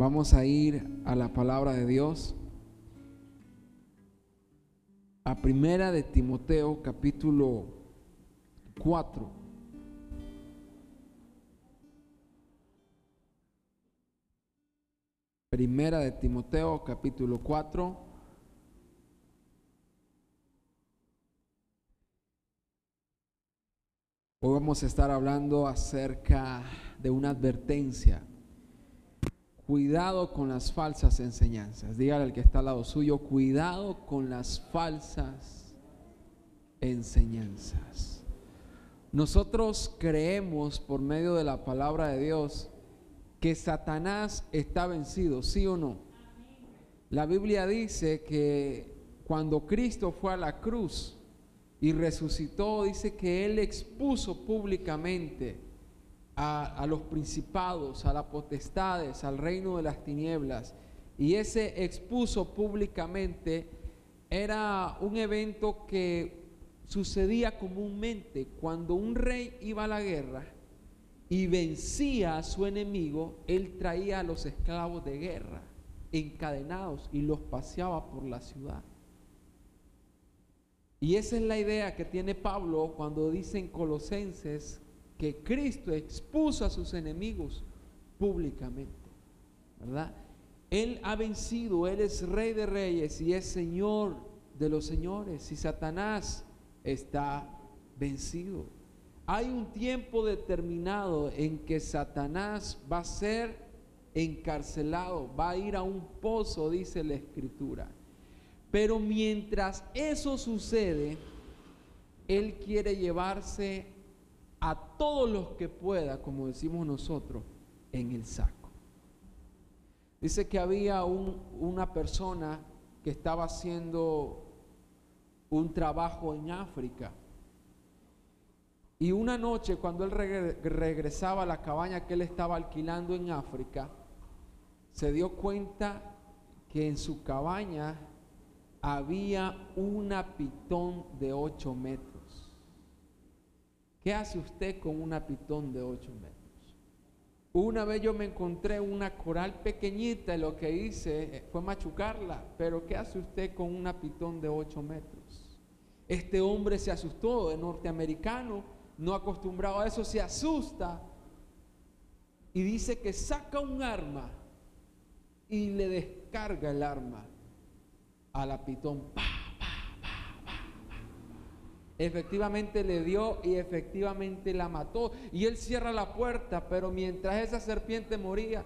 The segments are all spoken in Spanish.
Vamos a ir a la palabra de Dios. A primera de Timoteo capítulo 4. Primera de Timoteo capítulo 4. Hoy vamos a estar hablando acerca de una advertencia. Cuidado con las falsas enseñanzas. Dígale al que está al lado suyo, cuidado con las falsas enseñanzas. Nosotros creemos por medio de la palabra de Dios que Satanás está vencido, ¿sí o no? La Biblia dice que cuando Cristo fue a la cruz y resucitó, dice que Él expuso públicamente a, los principados, a las potestades, al reino de las tinieblas. Y ese expuso públicamente era un evento que sucedía comúnmente cuando un rey iba a la guerra y vencía a su enemigo, él traía a los esclavos de guerra encadenados y los paseaba por la ciudad. Y esa es la idea que tiene Pablo cuando dice en Colosenses que Cristo expuso a sus enemigos públicamente, ¿verdad? Él ha vencido, Él es rey de reyes y es señor de los señores y Satanás está vencido. Hay un tiempo determinado en que Satanás va a ser encarcelado, va a ir a un pozo, dice la escritura. Pero mientras eso sucede, Él quiere llevarse todos los que pueda, como decimos nosotros, en el saco. Dice que había una persona que estaba haciendo un trabajo en África y una noche cuando él regresaba a la cabaña que él estaba alquilando en África, se dio cuenta que en su cabaña había una pitón de 8 metros. ¿Qué hace usted con una pitón de 8 metros? Una vez yo me encontré una coral pequeñita y lo que hice eh, fue machucarla, pero ¿qué hace usted con una pitón de 8 metros? Este hombre se asustó, de norteamericano, no acostumbrado a eso, se asusta y dice que saca un arma y le descarga el arma a la pitón. Efectivamente le dio y efectivamente la mató. Y él cierra la puerta, pero mientras esa serpiente moría,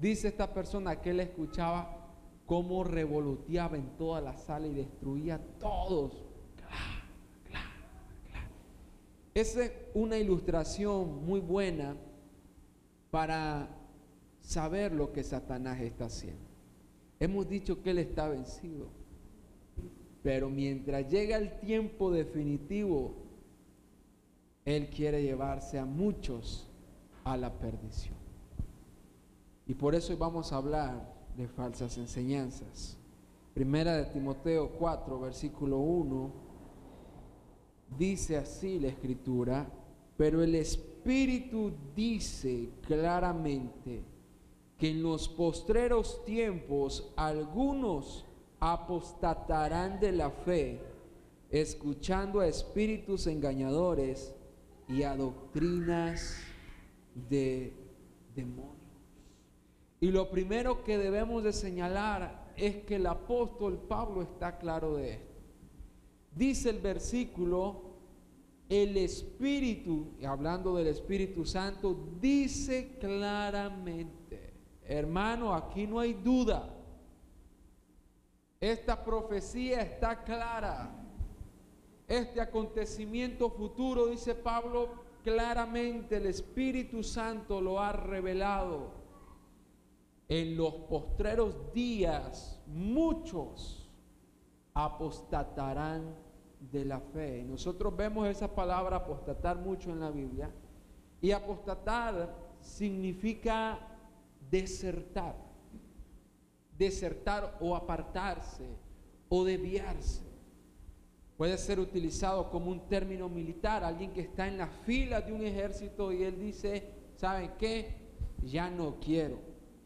dice esta persona que él escuchaba cómo revoloteaba en toda la sala y destruía a todos Esa es una ilustración muy buena para saber lo que Satanás está haciendo. Hemos dicho que Él está vencido, pero mientras llega el tiempo definitivo, Él quiere llevarse a muchos a la perdición. Y por eso vamos a hablar de falsas enseñanzas. Primera de Timoteo 4, versículo 1 dice así la escritura, pero el Espíritu dice claramente que en los postreros tiempos algunos apostatarán de la fe, escuchando a espíritus engañadores y a doctrinas de demonios. Y lo primero que debemos de señalar es que el apóstol Pablo está claro de esto. Dice el versículo, el Espíritu, hablando del Espíritu Santo, dice claramente, hermano, aquí no hay duda. Esta profecía está clara. Este acontecimiento futuro, dice Pablo, claramente el Espíritu Santo lo ha revelado. En los postreros días, muchos apostatarán de la fe. Nosotros vemos esa palabra apostatar mucho en la Biblia. Y apostatar significa desertar. Desertar o apartarse o desviarse. Puede ser utilizado como un término militar, alguien que está en la fila de un ejército y él dice, ¿saben qué? Ya no quiero.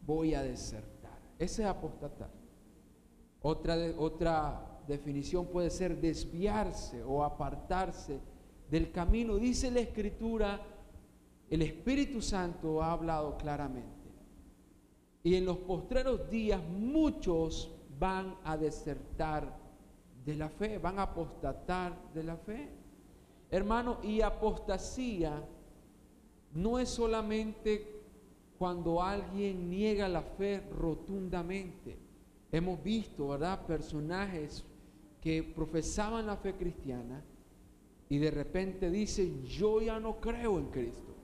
voy a desertar. Ese es apostatar. Otra, otra definición puede ser desviarse o apartarse del camino. Dice la Escritura, el Espíritu Santo ha hablado claramente. Y en los postreros días muchos van a desertar de la fe, van a apostatar de la fe. Hermano, y apostasía no es solamente cuando alguien niega la fe rotundamente. Hemos visto, ¿verdad?, personajes que profesaban la fe cristiana y de repente dicen, yo ya no creo en Cristo.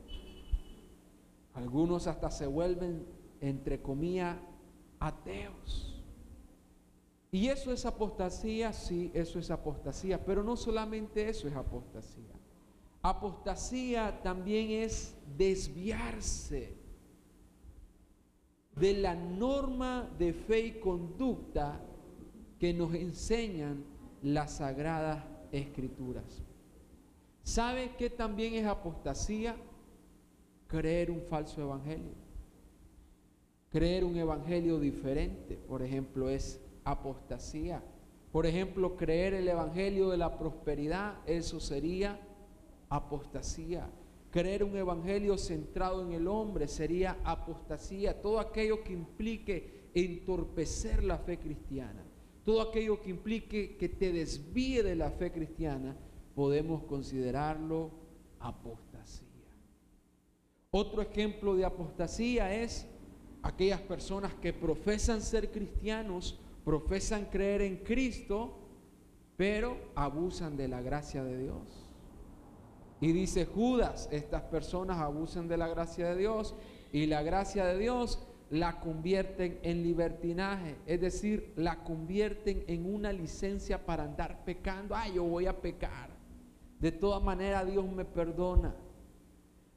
Algunos hasta se vuelven, entre comillas, ateos. Y eso es apostasía, sí, eso es apostasía, pero no solamente eso es apostasía. Apostasía también es desviarse de la norma de fe y conducta que nos enseñan las sagradas escrituras. ¿Sabe qué también es apostasía? Creer un falso evangelio. Creer un evangelio diferente, por ejemplo, es apostasía. Por ejemplo, creer el evangelio de la prosperidad, eso sería apostasía. Creer un evangelio centrado en el hombre sería apostasía. Todo aquello que implique entorpecer la fe cristiana. Todo aquello que implique que te desvíe de la fe cristiana podemos considerarlo apostasía. Otro ejemplo de apostasía es aquellas personas que profesan ser cristianos, profesan creer en Cristo, pero abusan de la gracia de Dios. Y dice Judas, estas personas abusan de la gracia de Dios y la gracia de Dios la convierten en libertinaje, es decir, la convierten en una licencia para andar pecando. Ah, yo voy a pecar. De todas maneras Dios me perdona.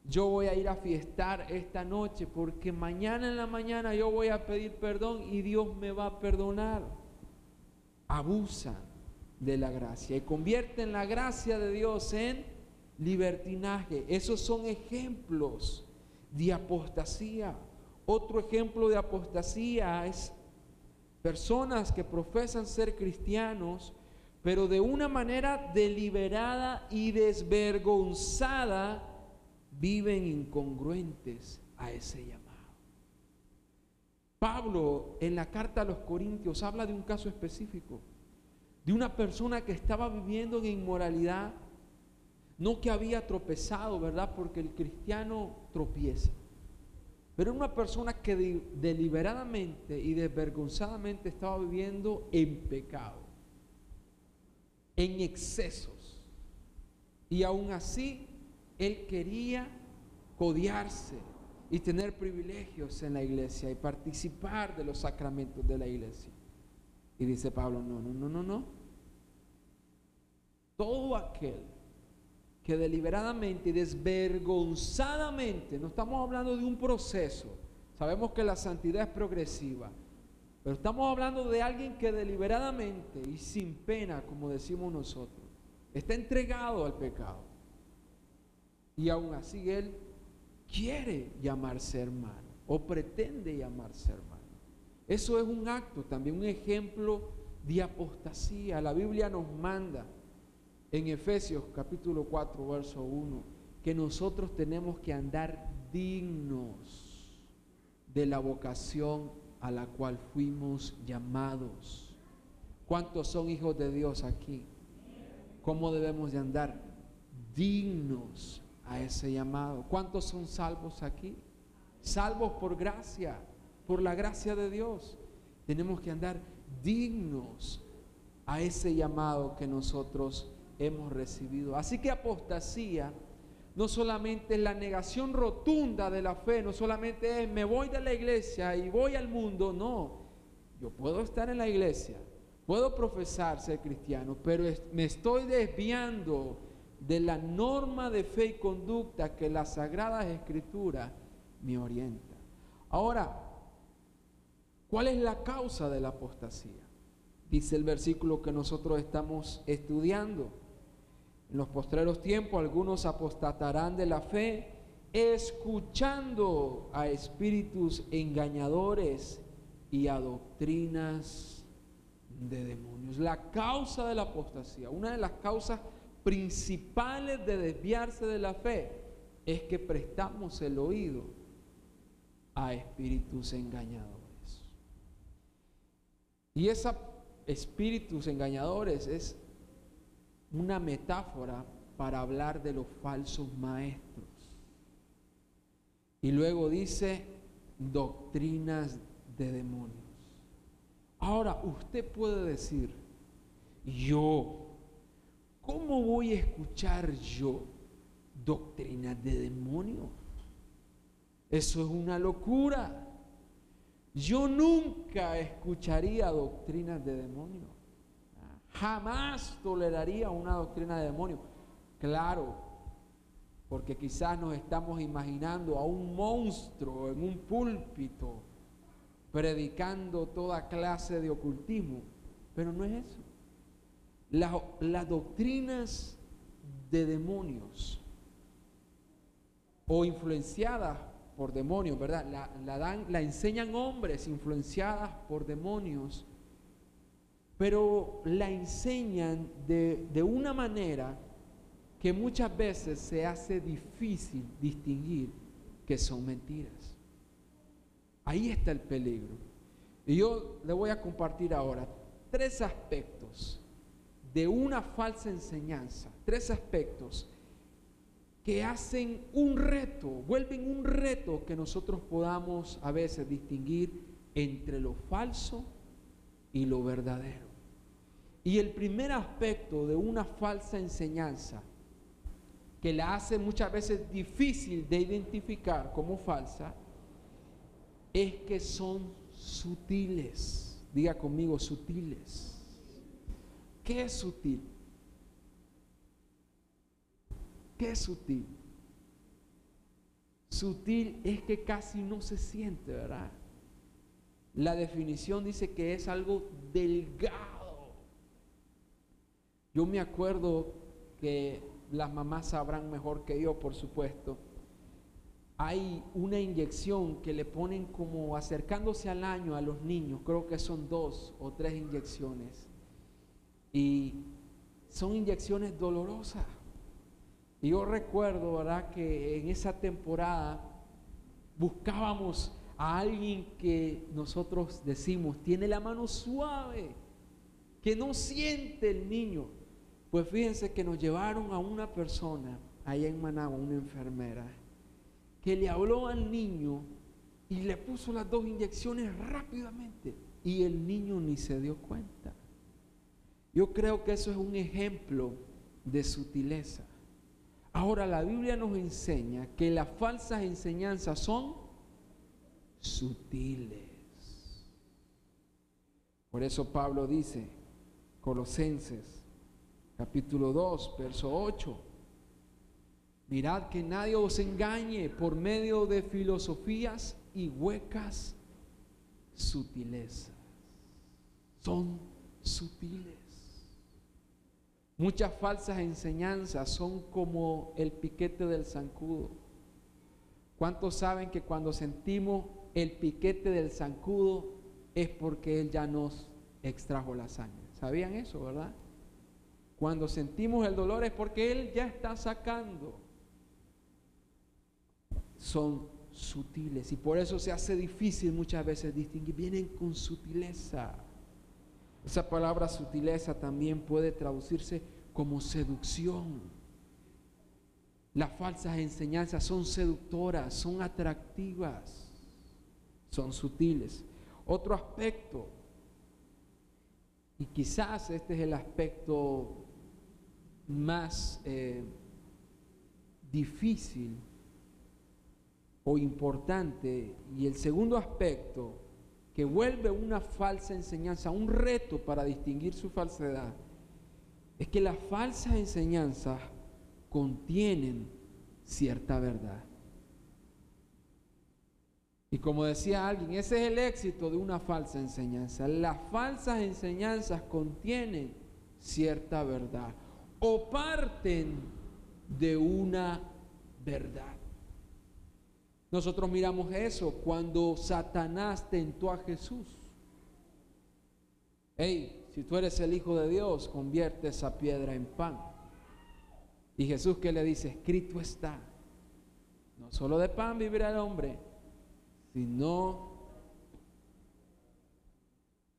Yo voy a ir a fiestar esta noche porque mañana en la mañana yo voy a pedir perdón y Dios me va a perdonar. Abusan de la gracia y convierten la gracia de Dios en libertinaje. Esos son ejemplos de apostasía. Otro ejemplo de apostasía es personas que profesan ser cristianos, pero de una manera deliberada y desvergonzada viven incongruentes a ese llamado. Pablo en la carta a los Corintios habla de un caso específico, de una persona que estaba viviendo en inmoralidad, no que había tropezado, ¿verdad? Porque el cristiano tropieza. Pero una persona que deliberadamente y desvergonzadamente estaba viviendo en pecado en excesos. Y aún así, él quería codiarse y tener privilegios en la iglesia y participar de los sacramentos de la iglesia. Y dice Pablo, no, no, no, no, no. Todo aquel que deliberadamente y desvergonzadamente, no estamos hablando de un proceso, sabemos que la santidad es progresiva, pero estamos hablando de alguien que deliberadamente y sin pena, como decimos nosotros, está entregado al pecado. Y aún así él quiere llamarse hermano o pretende llamarse hermano. Eso es un acto, también un ejemplo de apostasía. La Biblia nos manda en Efesios capítulo 4, verso 1, que nosotros tenemos que andar dignos de la vocación a la cual fuimos llamados. ¿Cuántos son hijos de Dios aquí? ¿Cómo debemos de andar? Dignos a ese llamado. ¿Cuántos son salvos aquí? Salvos por gracia, por la gracia de Dios. Tenemos que andar dignos a ese llamado que nosotros hemos recibido. Así que apostasía no solamente es la negación rotunda de la fe, no solamente es me voy de la iglesia y voy al mundo, no. Yo puedo estar en la iglesia, puedo profesar ser cristiano, pero me estoy desviando de la norma de fe y conducta que la Sagrada Escritura me orienta. Ahora, ¿cuál es la causa de la apostasía? Dice el versículo que nosotros estamos estudiando. En los postreros tiempos algunos apostatarán de la fe, escuchando a espíritus engañadores y a doctrinas de demonios. La causa de la apostasía, una de las causas principales de desviarse de la fe, es que prestamos el oído a espíritus engañadores. Y esos espíritus engañadores es una metáfora para hablar de los falsos maestros. Y luego dice doctrinas de demonios. Ahora, usted puede decir, yo, ¿cómo voy a escuchar yo doctrinas de demonios? Eso es una locura. Yo nunca escucharía doctrinas de demonios. Jamás toleraría una doctrina de demonios. Claro, porque quizás nos estamos imaginando a un monstruo en un púlpito predicando toda clase de ocultismo, pero no es eso. Las, doctrinas de demonios o influenciadas por demonios, ¿verdad? La, dan, la enseñan hombres influenciadas por demonios, pero la enseñan de, de una manera que muchas veces se hace difícil distinguir que son mentiras. Ahí está el peligro. Y yo le voy a compartir ahora tres aspectos de una falsa enseñanza, tres aspectos que hacen un reto, vuelven un reto que nosotros podamos a veces distinguir entre lo falso y lo verdadero. Y el primer aspecto de una falsa enseñanza que la hace muchas veces difícil de identificar como falsa, es que son sutiles. Diga conmigo, sutiles. ¿Qué es sutil? ¿Qué es sutil? Sutil es que casi no se siente, ¿verdad? La definición dice que es algo delgado. Yo me acuerdo que las mamás sabrán mejor que yo, por supuesto. Hay una inyección que le ponen como acercándose al año a los niños, creo que son dos o tres inyecciones. Y son inyecciones dolorosas. Y yo recuerdo, ¿verdad?, que en esa temporada buscábamos a alguien que nosotros decimos tiene la mano suave, que no siente el niño. Pues fíjense que nos llevaron a una persona allá en Managua, una enfermera, que le habló al niño y le puso las dos inyecciones rápidamente y el niño ni se dio cuenta. Yo creo que eso es un ejemplo de sutileza. Ahora la Biblia nos enseña que las falsas enseñanzas son sutiles. Por eso Pablo dice, Colosenses capítulo 2, verso 8. Mirad que nadie os engañe por medio de filosofías y huecas sutilezas. Son sutiles. Muchas falsas enseñanzas son como el piquete del zancudo. ¿Cuántos saben que cuando sentimos el piquete del zancudo es porque Él ya nos extrajo la sangre? ¿Sabían eso, verdad? Cuando sentimos el dolor es porque Él ya está sacando. Son sutiles y por eso se hace difícil muchas veces distinguir. Vienen con sutileza. Esa palabra sutileza también puede traducirse como seducción. Las falsas enseñanzas son seductoras, son atractivas, son sutiles. Otro aspecto, y quizás este es el aspecto más eh, difícil o importante y el segundo aspecto que vuelve una falsa enseñanza, un reto para distinguir su falsedad, es que las falsas enseñanzas contienen cierta verdad. Y como decía alguien, ese es el éxito de una falsa enseñanza. Las falsas enseñanzas contienen cierta verdad o parten de una verdad. Nosotros miramos eso cuando Satanás tentó a Jesús. Hey, si tú eres el Hijo de Dios, convierte esa piedra en pan. Y Jesús que le dice, escrito está, no solo de pan vivirá el hombre, sino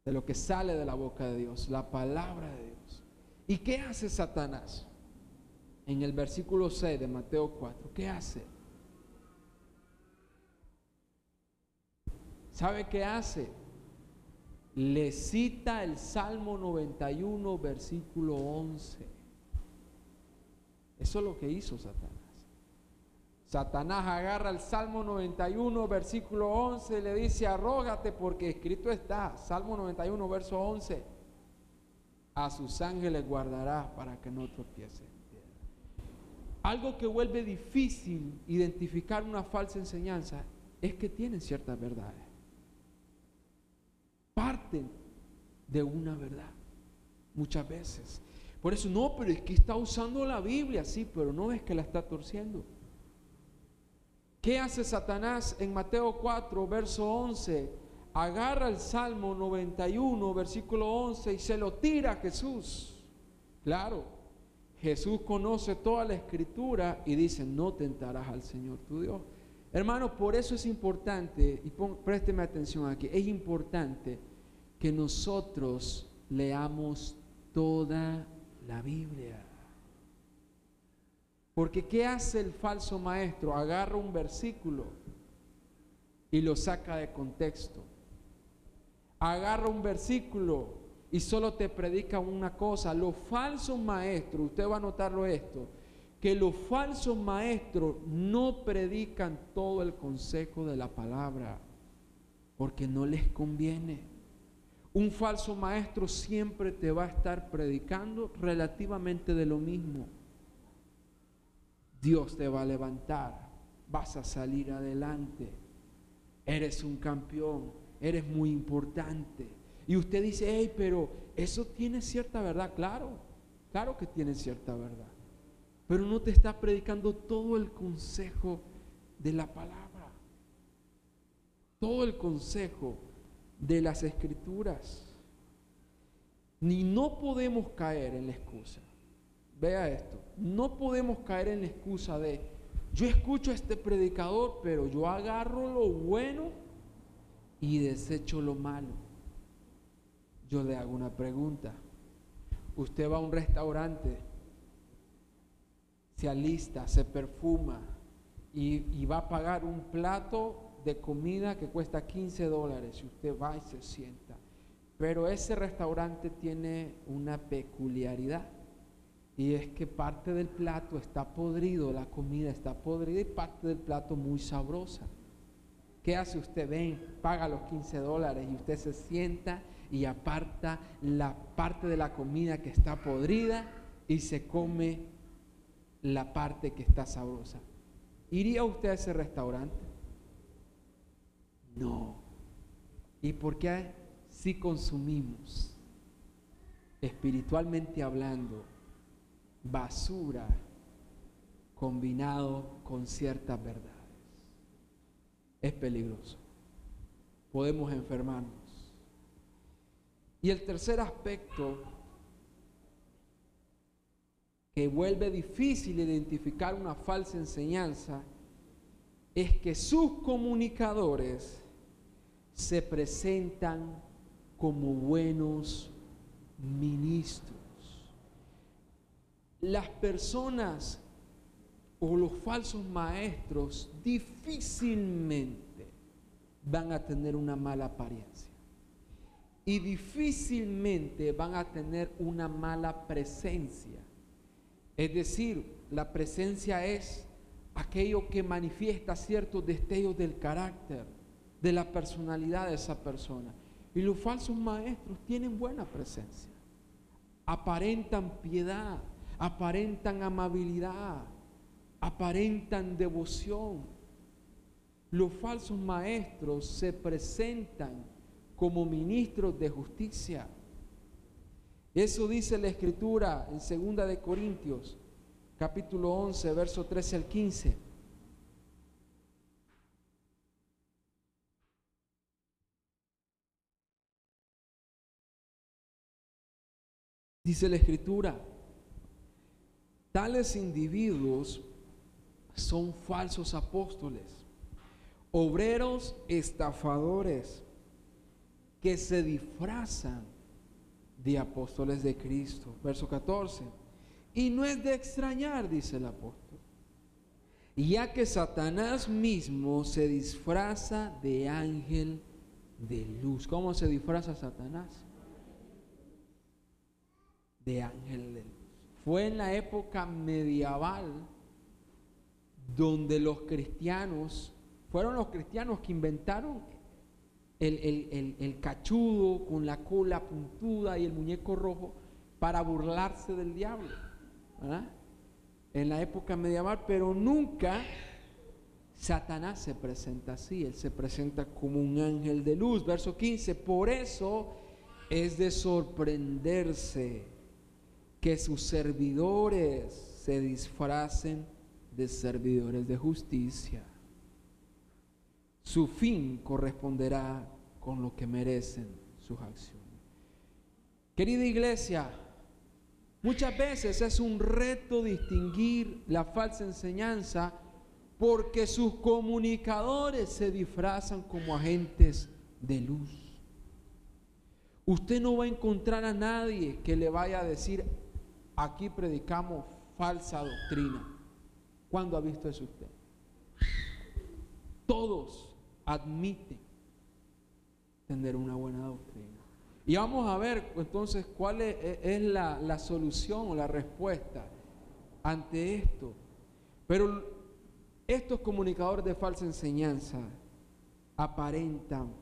de lo que sale de la boca de Dios, la palabra de Dios. ¿Y qué hace Satanás? En el versículo 6 de Mateo 4, ¿qué hace? ¿Sabe qué hace? Le cita el Salmo 91, versículo 11. Eso es lo que hizo Satanás. Satanás agarra el Salmo 91, versículo 11, y le dice, arrógate porque escrito está, Salmo 91, verso 11, a sus ángeles guardará para que no tropiece. Algo que vuelve difícil identificar una falsa enseñanza es que tienen ciertas verdades. Parten de una verdad, muchas veces. Por eso, no, pero es que está usando la Biblia, sí, pero no es que la está torciendo. ¿Qué hace Satanás en Mateo 4, verso 11? Agarra el Salmo 91, versículo 11 y se lo tira a Jesús. Claro, Jesús conoce toda la escritura y dice, no tentarás al Señor tu Dios. Hermano, por eso es importante, y présteme atención aquí, es importante que nosotros leamos toda la Biblia. Porque ¿qué hace el falso maestro? Agarra un versículo y lo saca de contexto. Agarra un versículo y solo te predica una cosa. Los falsos maestros, usted va a notarlo esto, que los falsos maestros no predican todo el consejo de la palabra porque no les conviene. Un falso maestro siempre te va a estar predicando relativamente de lo mismo. Dios te va a levantar, vas a salir adelante, eres un campeón, eres muy importante. Y usted dice, hey, pero eso tiene cierta verdad, claro, claro que tiene cierta verdad. Pero no te está predicando todo el consejo de la palabra, todo el consejo de las escrituras. Ni no podemos caer en la excusa. Vea esto, no podemos caer en la excusa de, yo escucho a este predicador, pero yo agarro lo bueno y desecho lo malo. Yo le hago una pregunta. Usted va a un restaurante, se alista, se perfuma y, va a pagar un plato de comida que cuesta 15 dólares y usted va y se sienta. Pero ese restaurante tiene una peculiaridad y es que parte del plato está podrido, la comida está podrida y parte del plato muy sabrosa. ¿Qué hace usted? Ven, paga los 15 dólares y usted se sienta y aparta la parte de la comida que está podrida y se come la parte que está sabrosa. ¿Iría usted a ese restaurante? No. ¿Y por qué si consumimos, espiritualmente hablando, basura combinado con ciertas verdades? Es peligroso. Podemos enfermarnos. Y el tercer aspecto que vuelve difícil identificar una falsa enseñanza es que sus comunicadores se presentan como buenos ministros. Las personas o los falsos maestros difícilmente van a tener una mala apariencia y difícilmente van a tener una mala presencia. Es decir, la presencia es aquello que manifiesta ciertos destellos del carácter de la personalidad de esa persona. Y los falsos maestros tienen buena presencia. Aparentan piedad, aparentan amabilidad, aparentan devoción. Los falsos maestros se presentan como ministros de justicia. Eso dice la escritura en 2 de Corintios, capítulo 11, verso 13 al 15. Dice la escritura, tales individuos son falsos apóstoles, obreros estafadores que se disfrazan de apóstoles de Cristo. Verso 14. Y no es de extrañar, dice el apóstol, ya que Satanás mismo se disfraza de ángel de luz. ¿Cómo se disfraza Satanás? de ángel de luz. Fue en la época medieval donde los cristianos, fueron los cristianos que inventaron el, cachudo con la cola puntuda y el muñeco rojo para burlarse del diablo. En la época medieval, pero nunca Satanás se presenta así, él se presenta como un ángel de luz. Verso 15, por eso es de sorprenderse que sus servidores se disfracen de servidores de justicia. Su fin corresponderá con lo que merecen sus acciones. Querida iglesia, muchas veces es un reto distinguir la falsa enseñanza porque sus comunicadores se disfrazan como agentes de luz. Usted no va a encontrar a nadie que le vaya a decir, aquí predicamos falsa doctrina. ¿Cuándo ha visto eso usted? Todos admiten tener una buena doctrina. Y vamos a ver entonces cuál es, la, la solución o la respuesta ante esto. Pero estos comunicadores de falsa enseñanza aparentan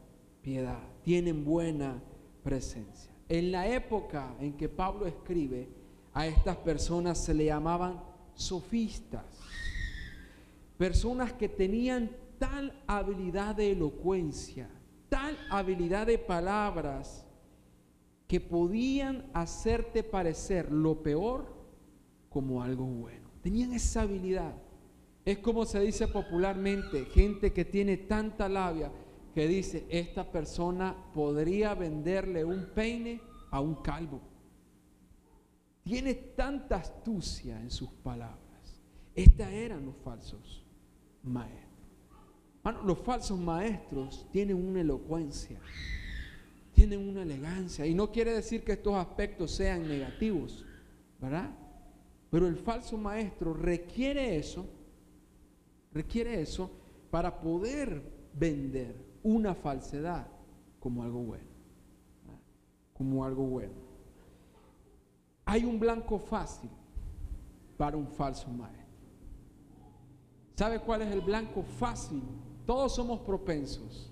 piedad, tienen buena presencia. En la época en que Pablo escribe, a estas personas se le llamaban sofistas. Personas que tenían tal habilidad de elocuencia, tal habilidad de palabras, que podían hacerte parecer lo peor como algo bueno. Tenían esa habilidad. Es como se dice popularmente, gente que tiene tanta labia que dice, esta persona podría venderle un peine a un calvo. Tiene tanta astucia en sus palabras. Estos eran los falsos maestros. Los falsos maestros tienen una elocuencia, tienen una elegancia. Y no quiere decir que estos aspectos sean negativos, ¿verdad? Pero el falso maestro requiere eso, requiere eso para poder vender una falsedad como algo bueno. Como algo bueno. Hay un blanco fácil para un falso maestro. ¿Sabe cuál es el blanco fácil? Todos somos propensos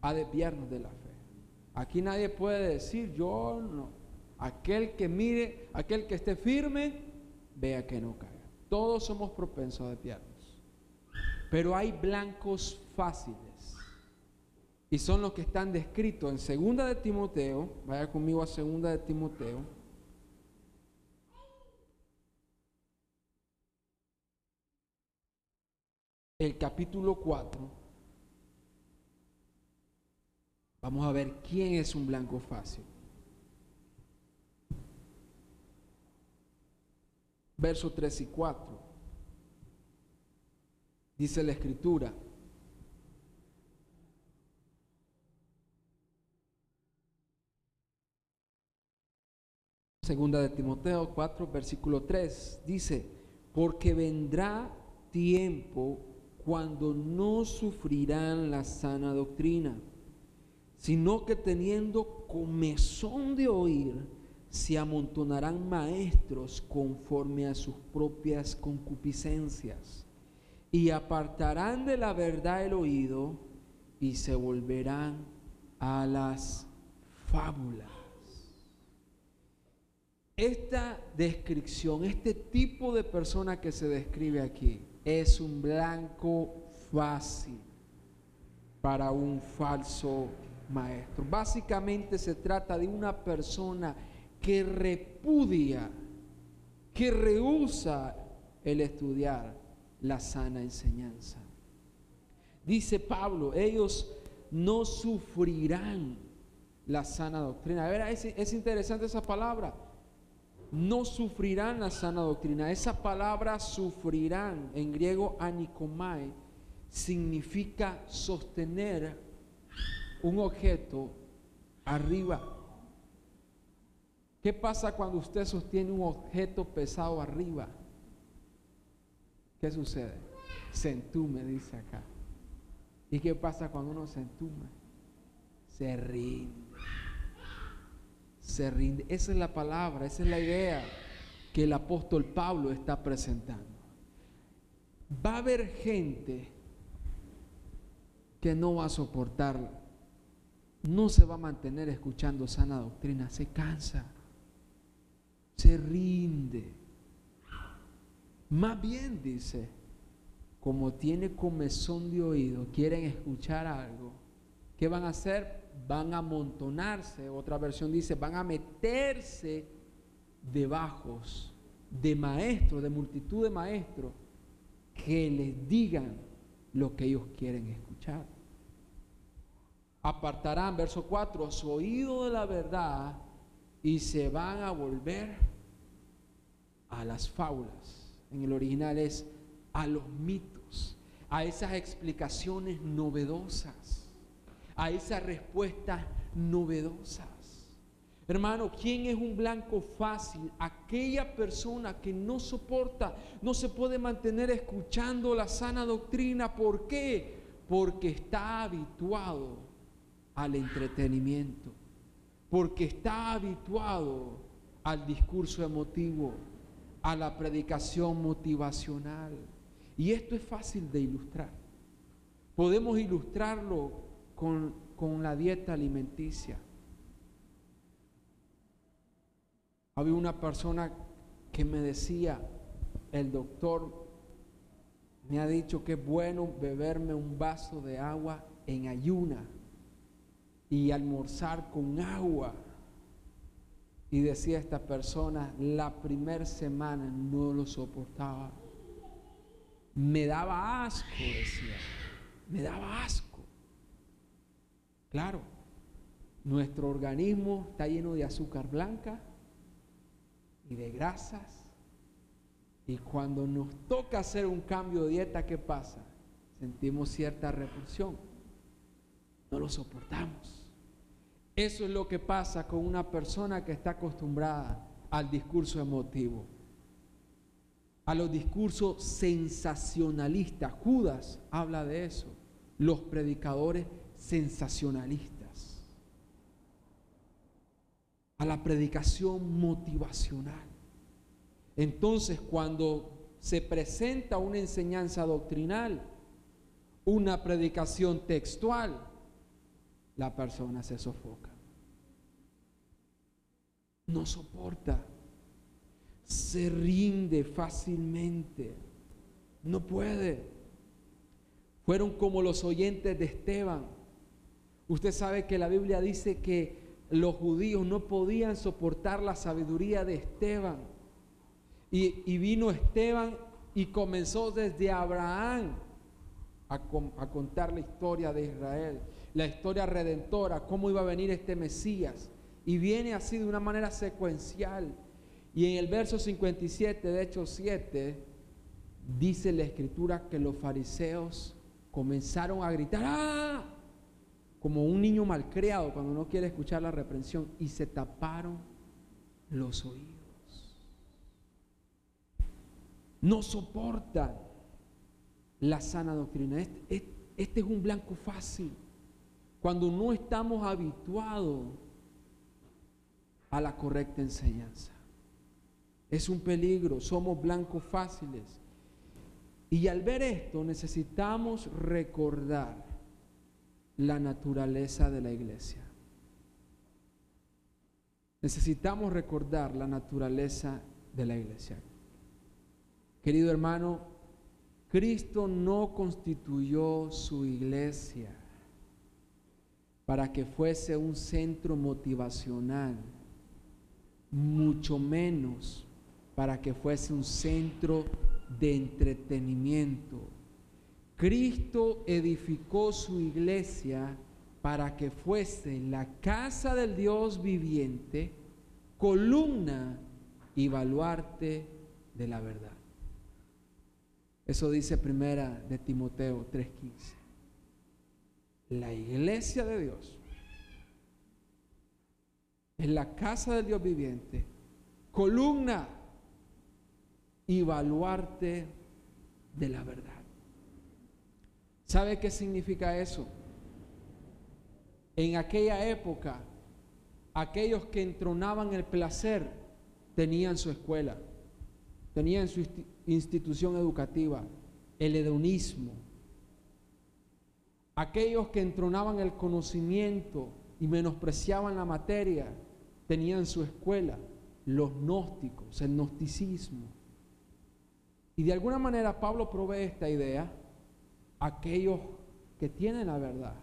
a desviarnos de la fe. Aquí nadie puede decir yo no. Aquel que mire, aquel que esté firme, vea que no caiga. Todos somos propensos a desviarnos. Pero hay blancos fáciles. Y son los que están descritos en segunda de Timoteo. Vaya conmigo a segunda de Timoteo el capítulo 4, vamos a ver quién es un blanco fácil. Verso 3 y 4. Dice la escritura. Segunda de Timoteo 4, versículo 3. Dice, porque vendrá tiempo cuando no sufrirán la sana doctrina, sino que teniendo comezón de oír, se amontonarán maestros conforme a sus propias concupiscencias, y apartarán de la verdad el oído y se volverán a las fábulas. Esta descripción, este tipo de persona que se describe aquí, es un blanco fácil para un falso maestro. Básicamente se trata de una persona que repudia, que rehúsa el estudiar la sana enseñanza. Dice Pablo, ellos no sufrirán la sana doctrina. A ver, es, es interesante esa palabra. No sufrirán la sana doctrina. Esa palabra sufrirán en griego anikomai significa sostener un objeto arriba. ¿Qué pasa cuando usted sostiene un objeto pesado arriba? ¿Qué sucede? Se entume, dice acá. ¿Y qué pasa cuando uno se entume? Se rinde. Se rinde. Esa es la palabra, esa es la idea que el apóstol Pablo está presentando. Va a haber gente que no va a soportar, no se va a mantener escuchando sana doctrina, se cansa, se rinde. Más bien dice, como tiene comezón de oído, quieren escuchar algo, ¿qué van a hacer? Van a amontonarse, otra versión dice, van a meterse debajo de maestros, de multitud de maestros, que les digan lo que ellos quieren escuchar. Apartarán, verso 4, su oído de la verdad y se van a volver a las fábulas. En el original es a los mitos, a esas explicaciones novedosas, a esas respuestas novedosas. Hermano, ¿quién es un blanco fácil? Aquella persona que no soporta, no se puede mantener escuchando la sana doctrina. ¿Por qué? Porque está habituado al entretenimiento, porque está habituado al discurso emotivo, a la predicación motivacional. Y esto es fácil de ilustrar. Podemos ilustrarlo con, con la dieta alimenticia. Había una persona que me decía, el doctor me ha dicho que es bueno beberme un vaso de agua en ayuna y almorzar con agua. Y decía esta persona, la primera semana no lo soportaba. Me daba asco, decía. Me daba asco. Claro, nuestro organismo está lleno de azúcar blanca y de grasas. Y cuando nos toca hacer un cambio de dieta, ¿qué pasa? Sentimos cierta repulsión. No lo soportamos. Eso es lo que pasa con una persona que está acostumbrada al discurso emotivo a los discursos sensacionalistas. Judas habla de eso, los predicadores sensacionalistas. A la predicación motivacional. Entonces, cuando se presenta una enseñanza doctrinal, una predicación textual, la persona se sofoca. No soporta se rinde fácilmente. No puede. Fueron como los oyentes de Esteban. Usted sabe que la Biblia dice que los judíos no podían soportar la sabiduría de Esteban. Y, vino Esteban y comenzó desde Abraham a, a contar la historia de Israel, la historia redentora, cómo iba a venir este Mesías. Y viene así de una manera secuencial. Y en el verso 57 de Hechos 7 dice la escritura que los fariseos comenzaron a gritar, ¡ah! Como un niño malcriado cuando no quiere escuchar la reprensión y se taparon los oídos. No soportan la sana doctrina. Este, este es un blanco fácil. Cuando no estamos habituados a la correcta enseñanza. Es un peligro, somos blancos fáciles. Y al ver esto necesitamos recordar la naturaleza de la iglesia. Necesitamos recordar la naturaleza de la iglesia. Querido hermano, Cristo no constituyó su iglesia para que fuese un centro motivacional, mucho menos para que fuese un centro de entretenimiento. Cristo edificó su iglesia para que fuese la casa del Dios viviente, columna y baluarte de la verdad. Eso dice primera de Timoteo 3:15. La iglesia de Dios es la casa del Dios viviente, columna y baluarte de la verdad. ¿Sabe qué significa eso? En aquella época, aquellos que entronaban el placer tenían su escuela, tenían su institución educativa, el hedonismo. Aquellos que entronaban el conocimiento y menospreciaban la materia, tenían su escuela, los gnósticos, el gnosticismo. Y de alguna manera Pablo provee esta idea aquellos que tienen la verdad.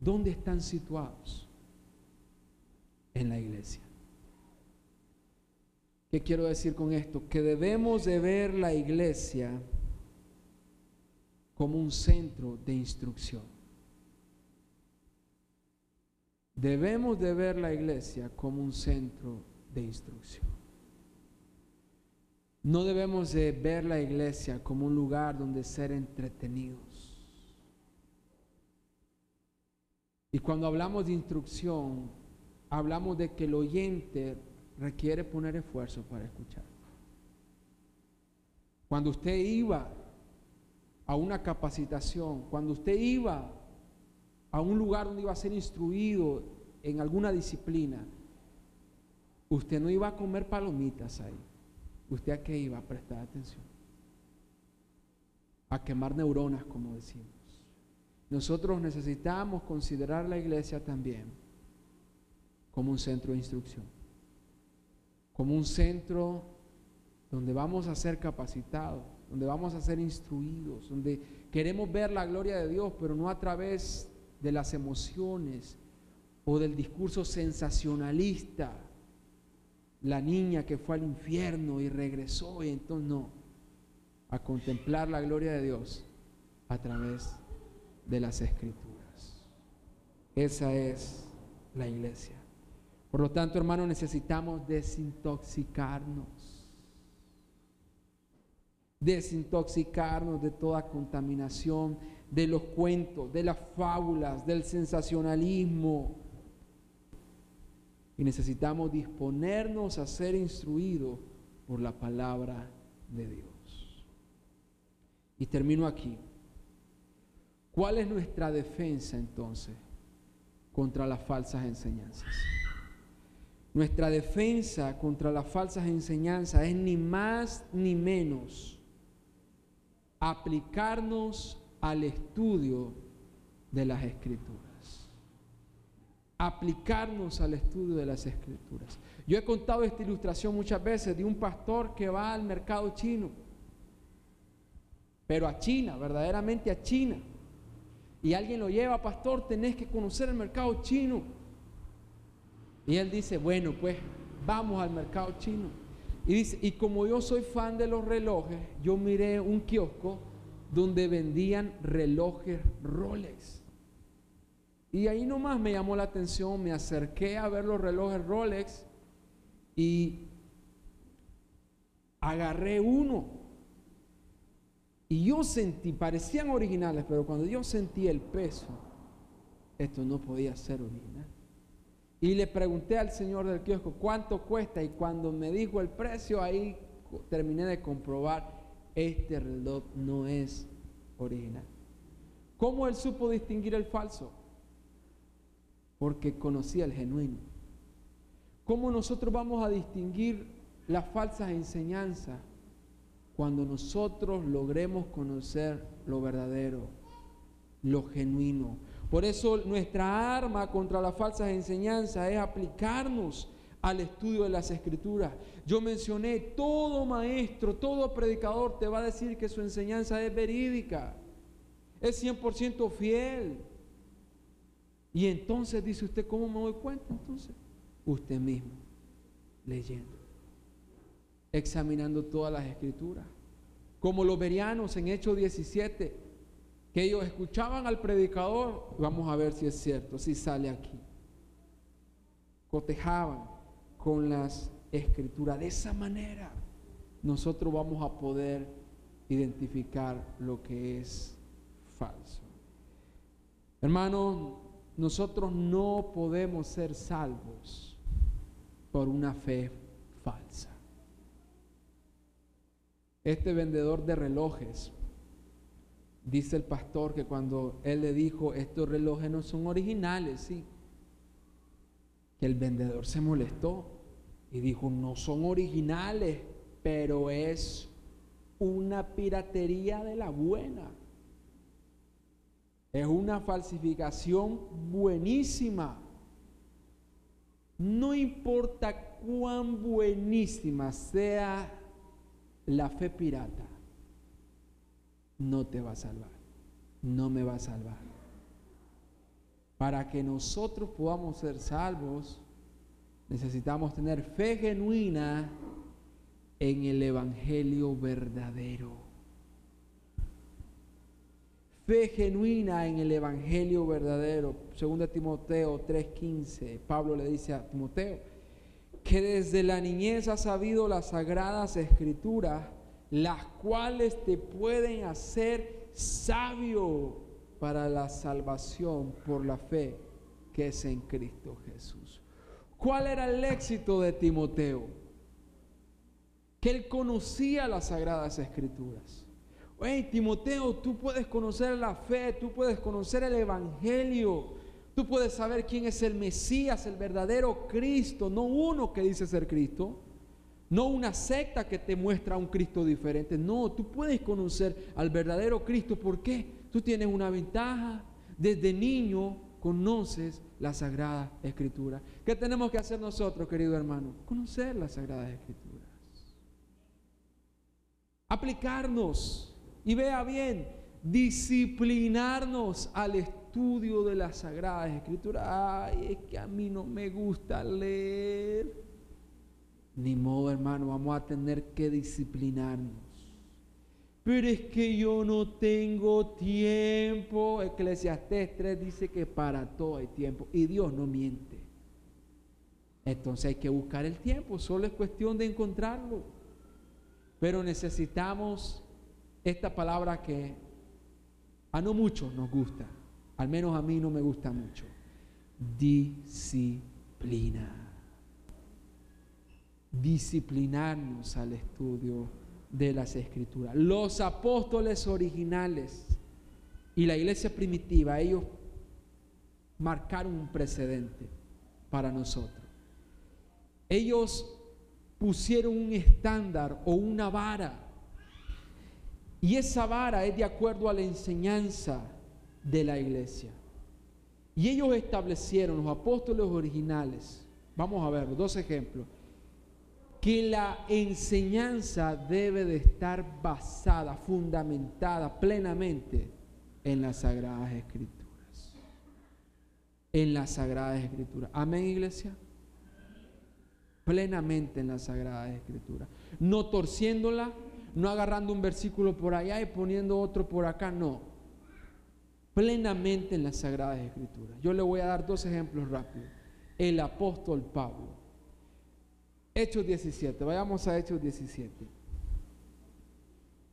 ¿Dónde están situados? En la iglesia. ¿Qué quiero decir con esto? Que debemos de ver la iglesia como un centro de instrucción. Debemos de ver la iglesia como un centro de instrucción. No debemos de ver la iglesia como un lugar donde ser entretenidos. Y cuando hablamos de instrucción, hablamos de que el oyente requiere poner esfuerzo para escuchar. Cuando usted iba a una capacitación, cuando usted iba a un lugar donde iba a ser instruido en alguna disciplina, usted no iba a comer palomitas ahí. ¿Usted a qué iba a prestar atención? A quemar neuronas, como decimos. Nosotros necesitamos considerar la iglesia también como un centro de instrucción como un centro donde vamos a ser capacitados, donde vamos a ser instruidos, donde queremos ver la gloria de Dios, pero no a través de las emociones o del discurso sensacionalista. La niña que fue al infierno y regresó y entonces no, a contemplar la gloria de Dios a través de las escrituras. Esa es la iglesia. Por lo tanto, hermanos, necesitamos desintoxicarnos. Desintoxicarnos de toda contaminación, de los cuentos, de las fábulas, del sensacionalismo. Y necesitamos disponernos a ser instruidos por la palabra de Dios. Y termino aquí. ¿Cuál es nuestra defensa entonces contra las falsas enseñanzas? Nuestra defensa contra las falsas enseñanzas es ni más ni menos aplicarnos al estudio de las escrituras. Aplicarnos al estudio de las escrituras. Yo he contado esta ilustración muchas veces de un pastor que va al mercado chino, pero a China, verdaderamente a China. Y alguien lo lleva, pastor, tenés que conocer el mercado chino. Y él dice, bueno, pues vamos al mercado chino. Y dice, y como yo soy fan de los relojes, yo miré un kiosco donde vendían relojes Rolex. Y ahí nomás me llamó la atención, me acerqué a ver los relojes Rolex y agarré uno. Y yo sentí, parecían originales, pero cuando yo sentí el peso, esto no podía ser original. Y le pregunté al señor del kiosco cuánto cuesta y cuando me dijo el precio, ahí terminé de comprobar, este reloj no es original. ¿Cómo él supo distinguir el falso? Porque conocía el genuino. ¿Cómo nosotros vamos a distinguir las falsas enseñanzas? Cuando nosotros logremos conocer lo verdadero, lo genuino, por eso nuestra arma contra las falsas enseñanzas es aplicarnos al estudio de las escrituras. Yo mencioné, todo maestro, todo predicador te va a decir que su enseñanza es verídica, es 100% fiel. Y entonces dice usted, ¿cómo me doy cuenta entonces? Usted mismo, leyendo, examinando todas las escrituras. Como los verianos en Hechos 17, que ellos escuchaban al predicador, vamos a ver si es cierto, si sale aquí. Cotejaban con las escritura. De esa manera nosotros vamos a poder identificar lo que es falso. Hermanos, nosotros no podemos ser salvos por una fe falsa. Este vendedor de relojes, dice el pastor que cuando él le dijo, estos relojes no son originales, sí, que el vendedor se molestó y dijo, no son originales, pero es una piratería de la buena. Es una falsificación buenísima. No importa cuán buenísima sea la fe pirata, no te va a salvar, no me va a salvar. Para que nosotros podamos ser salvos, necesitamos tener fe genuina en el Evangelio verdadero fe genuina en el Evangelio verdadero. Segunda Timoteo 3:15, Pablo le dice a Timoteo, que desde la niñez ha sabido las sagradas escrituras, las cuales te pueden hacer sabio para la salvación por la fe que es en Cristo Jesús. ¿Cuál era el éxito de Timoteo? Que él conocía las sagradas escrituras hey Timoteo, tú puedes conocer la fe, tú puedes conocer el Evangelio, tú puedes saber quién es el Mesías, el verdadero Cristo, no uno que dice ser Cristo, no una secta que te muestra un Cristo diferente, no, tú puedes conocer al verdadero Cristo, ¿por qué? Tú tienes una ventaja, desde niño conoces la Sagrada Escritura. ¿Qué tenemos que hacer nosotros, querido hermano? Conocer las Sagradas Escrituras. Aplicarnos y vea bien, disciplinarnos al estudio de las Sagradas Escrituras. Ay, es que a mí no me gusta leer. Ni modo, hermano, vamos a tener que disciplinarnos. Pero es que yo no tengo tiempo. Eclesiastés 3 dice que para todo hay tiempo. Y Dios no miente. Entonces hay que buscar el tiempo. Solo es cuestión de encontrarlo. Pero necesitamos esta palabra que a no muchos nos gusta, al menos a mí no me gusta mucho. Disciplina. Disciplinarnos al estudio de las escrituras. Los apóstoles originales y la iglesia primitiva, ellos marcaron un precedente para nosotros. Ellos pusieron un estándar o una vara y esa vara es de acuerdo a la enseñanza de la iglesia. Y ellos establecieron, los apóstoles originales, vamos a ver dos ejemplos, que la enseñanza debe de estar basada, fundamentada plenamente en las sagradas escrituras. En las sagradas escrituras. Amén, iglesia. Plenamente en las sagradas escrituras. No torciéndola, no agarrando un versículo por allá y poniendo otro por acá, no. Plenamente en las Sagradas Escrituras. Yo le voy a dar dos ejemplos rápidos. El apóstol Pablo. Hechos 17, vayamos a Hechos 17.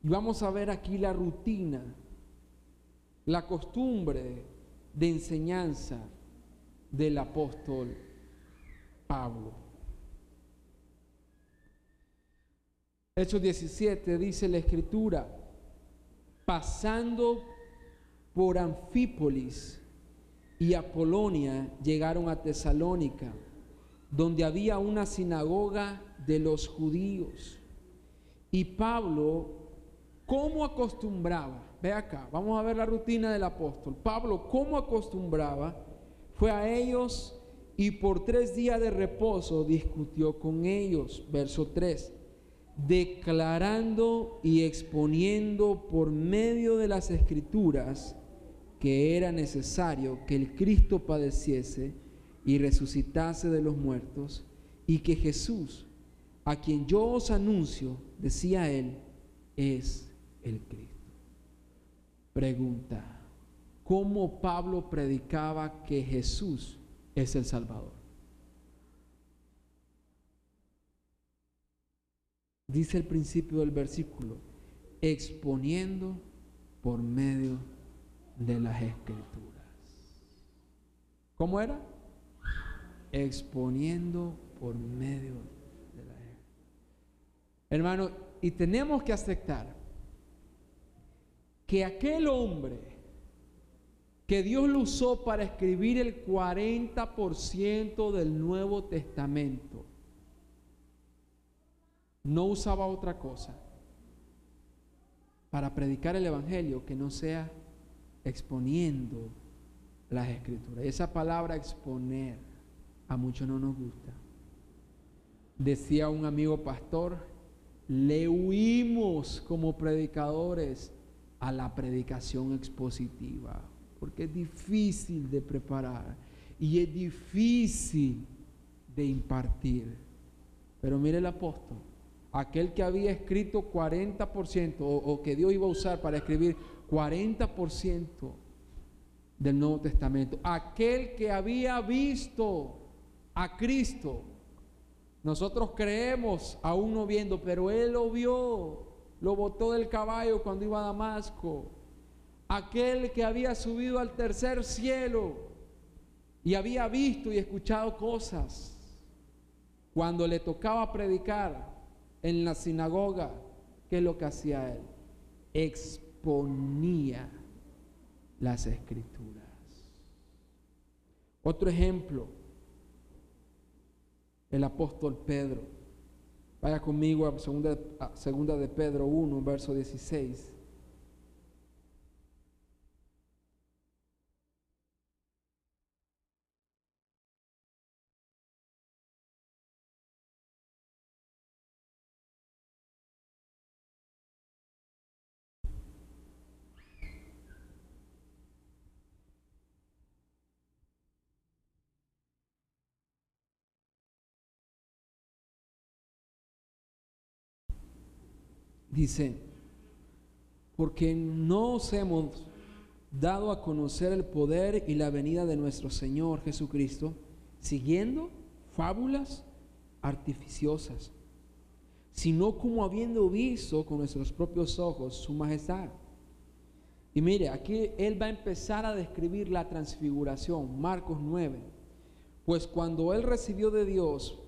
Y vamos a ver aquí la rutina, la costumbre de enseñanza del apóstol Pablo. Hechos 17 dice la escritura, pasando por Anfípolis y Apolonia llegaron a Tesalónica, donde había una sinagoga de los judíos. Y Pablo, ¿cómo acostumbraba? Ve acá, vamos a ver la rutina del apóstol. Pablo, ¿cómo acostumbraba? Fue a ellos y por tres días de reposo discutió con ellos. Verso 3 declarando y exponiendo por medio de las escrituras que era necesario que el Cristo padeciese y resucitase de los muertos y que Jesús, a quien yo os anuncio, decía él, es el Cristo. Pregunta, ¿cómo Pablo predicaba que Jesús es el Salvador? Dice el principio del versículo, exponiendo por medio de las escrituras. ¿Cómo era? Exponiendo por medio de las escrituras. Hermano, y tenemos que aceptar que aquel hombre que Dios lo usó para escribir el 40% del Nuevo Testamento, no usaba otra cosa para predicar el Evangelio que no sea exponiendo las escrituras. Esa palabra exponer a muchos no nos gusta. Decía un amigo pastor, le huimos como predicadores a la predicación expositiva, porque es difícil de preparar y es difícil de impartir. Pero mire el apóstol, aquel que había escrito 40% o, o que Dios iba a usar para escribir 40% del Nuevo Testamento, aquel que había visto a Cristo, nosotros creemos aún no viendo, pero él lo vio, lo botó del caballo cuando iba a Damasco, aquel que había subido al tercer cielo y había visto y escuchado cosas cuando le tocaba predicar en la sinagoga, ¿qué es lo que hacía él? Exponía las escrituras. Otro ejemplo, el apóstol Pedro. Vaya conmigo a segunda, segunda de Pedro 1, verso 16. Dice, porque no os hemos dado a conocer el poder y la venida de nuestro Señor Jesucristo, siguiendo fábulas artificiosas, sino como habiendo visto con nuestros propios ojos su majestad. Y mire, aquí él va a empezar a describir la transfiguración, Marcos 9. Pues cuando él recibió de Dios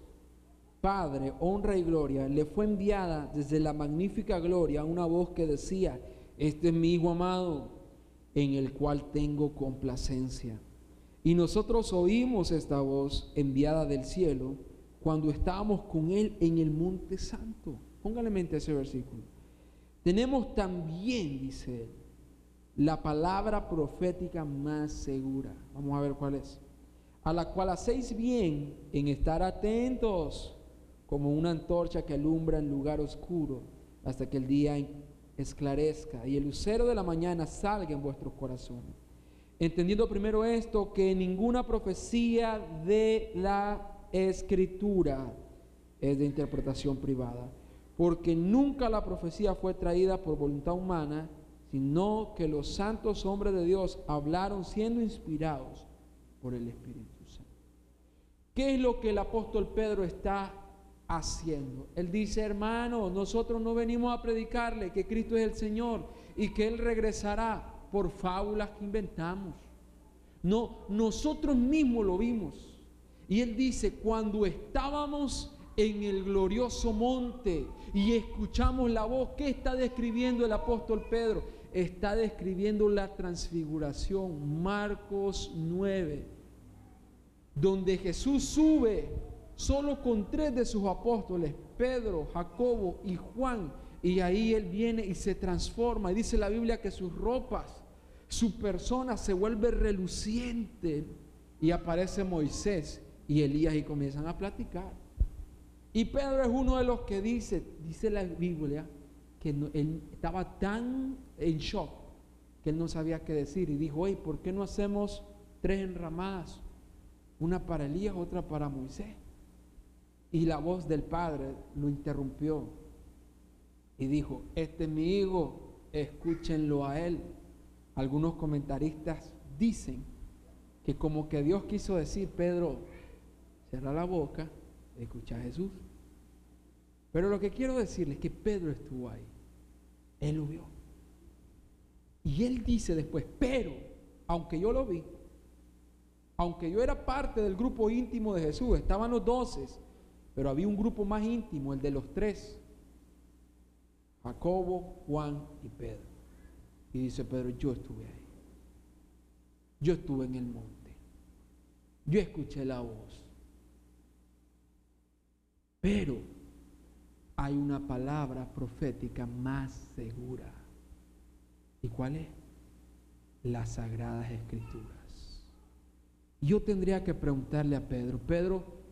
Padre, honra y gloria, le fue enviada desde la magnífica gloria una voz que decía, este es mi Hijo amado, en el cual tengo complacencia. Y nosotros oímos esta voz enviada del cielo cuando estábamos con Él en el monte santo. Póngale mente a ese versículo. Tenemos también, dice la palabra profética más segura. Vamos a ver cuál es. A la cual hacéis bien en estar atentos como una antorcha que alumbra en lugar oscuro hasta que el día esclarezca y el lucero de la mañana salga en vuestros corazones. Entendiendo primero esto, que ninguna profecía de la escritura es de interpretación privada, porque nunca la profecía fue traída por voluntad humana, sino que los santos hombres de Dios hablaron siendo inspirados por el Espíritu Santo. ¿Qué es lo que el apóstol Pedro está haciendo. Él dice, hermano, nosotros no venimos a predicarle que Cristo es el Señor y que Él regresará por fábulas que inventamos. No, nosotros mismos lo vimos. Y Él dice, cuando estábamos en el glorioso monte y escuchamos la voz, ¿qué está describiendo el apóstol Pedro? Está describiendo la transfiguración, Marcos 9, donde Jesús sube solo con tres de sus apóstoles, Pedro, Jacobo y Juan. Y ahí él viene y se transforma. Y dice la Biblia que sus ropas, su persona se vuelve reluciente. Y aparece Moisés y Elías y comienzan a platicar. Y Pedro es uno de los que dice, dice la Biblia, que él estaba tan en shock que él no sabía qué decir. Y dijo, oye, ¿por qué no hacemos tres enramadas? Una para Elías, otra para Moisés. Y la voz del Padre lo interrumpió y dijo, este es mi hijo, escúchenlo a él. Algunos comentaristas dicen que como que Dios quiso decir, Pedro, cierra la boca, escucha a Jesús. Pero lo que quiero decirles es que Pedro estuvo ahí. Él lo vio. Y él dice después, pero, aunque yo lo vi, aunque yo era parte del grupo íntimo de Jesús, estaban los doce, pero había un grupo más íntimo, el de los tres, Jacobo, Juan y Pedro. Y dice Pedro, yo estuve ahí. Yo estuve en el monte. Yo escuché la voz. Pero hay una palabra profética más segura. ¿Y cuál es? Las sagradas escrituras. Yo tendría que preguntarle a Pedro, Pedro,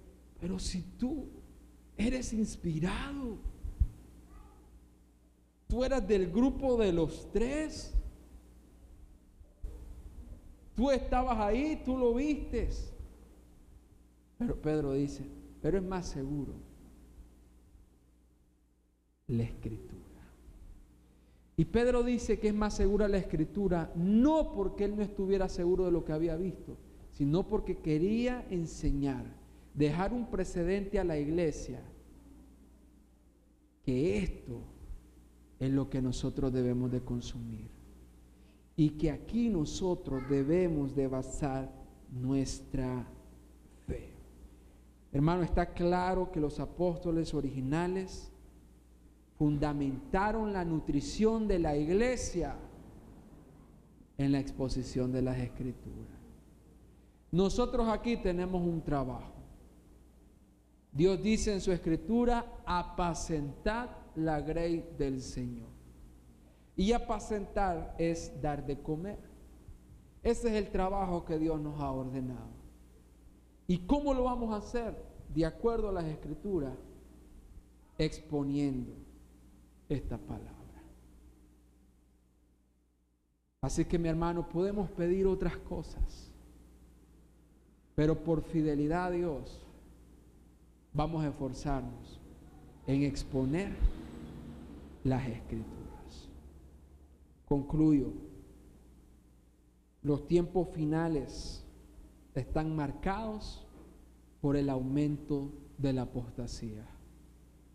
pero si tú eres inspirado, tú eras del grupo de los tres, tú estabas ahí, tú lo vistes. Pero Pedro dice, pero es más seguro la escritura. Y Pedro dice que es más segura la escritura no porque él no estuviera seguro de lo que había visto, sino porque quería enseñar, dejar un precedente a la iglesia, que esto es lo que nosotros debemos de consumir. Y que aquí nosotros debemos de basar nuestra fe. Hermano, está claro que los apóstoles originales fundamentaron la nutrición de la iglesia en la exposición de las escrituras. Nosotros aquí tenemos un trabajo. Dios dice en su escritura, apacentad la grey del Señor. Y apacentar es dar de comer. Ese es el trabajo que Dios nos ha ordenado. ¿Y cómo lo vamos a hacer? De acuerdo a las escrituras, exponiendo esta palabra. Así que mi hermano, podemos pedir otras cosas, pero por fidelidad a Dios vamos a esforzarnos en exponer las escrituras. Concluyo, los tiempos finales están marcados por el aumento de la apostasía.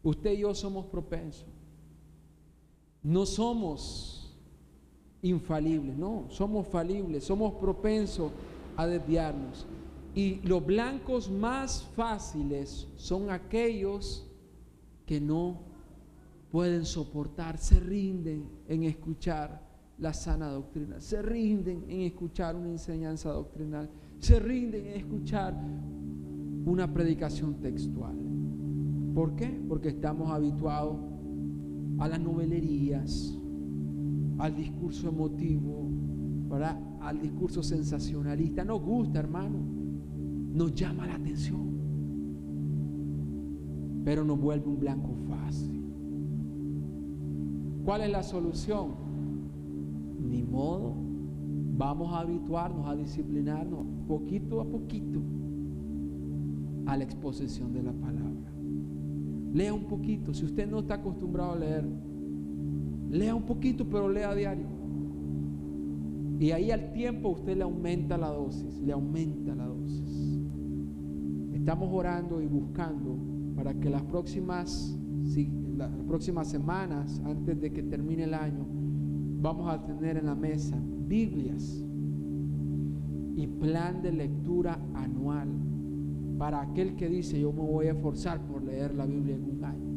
Usted y yo somos propensos no somos infalibles, no, somos falibles, somos propensos a desviarnos. Y los blancos más fáciles son aquellos que no pueden soportar, se rinden en escuchar la sana doctrina, se rinden en escuchar una enseñanza doctrinal, se rinden en escuchar una predicación textual. ¿Por qué? Porque estamos habituados a las novelerías, al discurso emotivo, al discurso sensacionalista. Nos gusta, hermano. Nos llama la atención. Pero nos vuelve un blanco fácil. ¿Cuál es la solución? Ni modo. Vamos a habituarnos, a disciplinarnos poquito a poquito a la exposición de la palabra. Lea un poquito. Si usted no está acostumbrado a leer, lea un poquito, pero lea a diario. Y ahí al tiempo usted le aumenta la dosis, le aumenta la dosis. Estamos orando y buscando para que las próximas, las próximas semanas, antes de que termine el año, vamos a tener en la mesa Biblias y plan de lectura anual para aquel que dice yo me voy a esforzar por leer la Biblia en un año.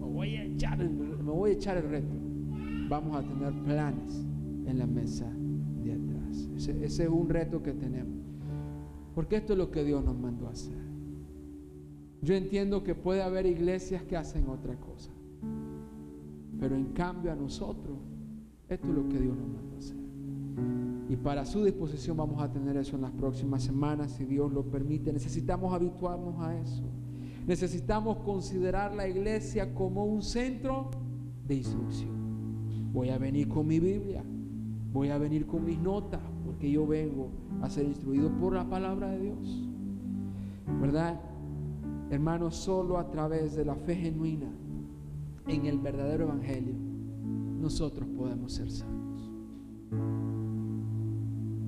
Me voy a echar me voy a echar el reto. Vamos a tener planes en la mesa de atrás. Ese es un reto que tenemos. Porque esto es lo que Dios nos mandó a hacer. Yo entiendo que puede haber iglesias que hacen otra cosa. Pero en cambio a nosotros, esto es lo que Dios nos mandó a hacer. Y para su disposición vamos a tener eso en las próximas semanas, si Dios lo permite. Necesitamos habituarnos a eso. Necesitamos considerar la iglesia como un centro de instrucción. Voy a venir con mi Biblia, voy a venir con mis notas, porque yo vengo a ser instruido por la palabra de Dios. ¿Verdad? Hermanos, solo a través de la fe genuina en el verdadero Evangelio, nosotros podemos ser sanos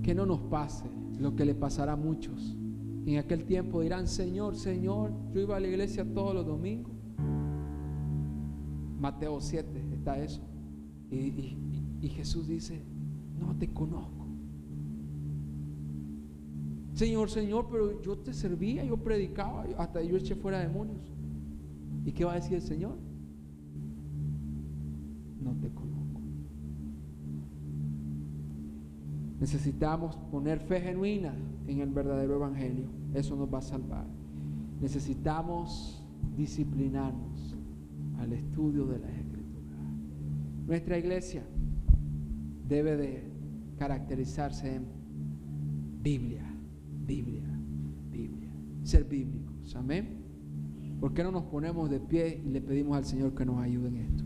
que no nos pase lo que le pasará a muchos. En aquel tiempo dirán, Señor, Señor, yo iba a la iglesia todos los domingos. Mateo 7 está eso. Y, y- Jesús dice, no te conozco. Señor, Señor, pero yo te servía, yo predicaba, hasta yo eché fuera demonios. ¿Y qué va a decir el Señor? No te conozco. Necesitamos poner fe genuina en el verdadero evangelio. Eso nos va a salvar. Necesitamos disciplinarnos al estudio de las escrituras. Nuestra iglesia debe de caracterizarse en Biblia, Biblia, Biblia. Ser bíblicos. Amén. ¿Por qué no nos ponemos de pie y le pedimos al Señor que nos ayude en esto?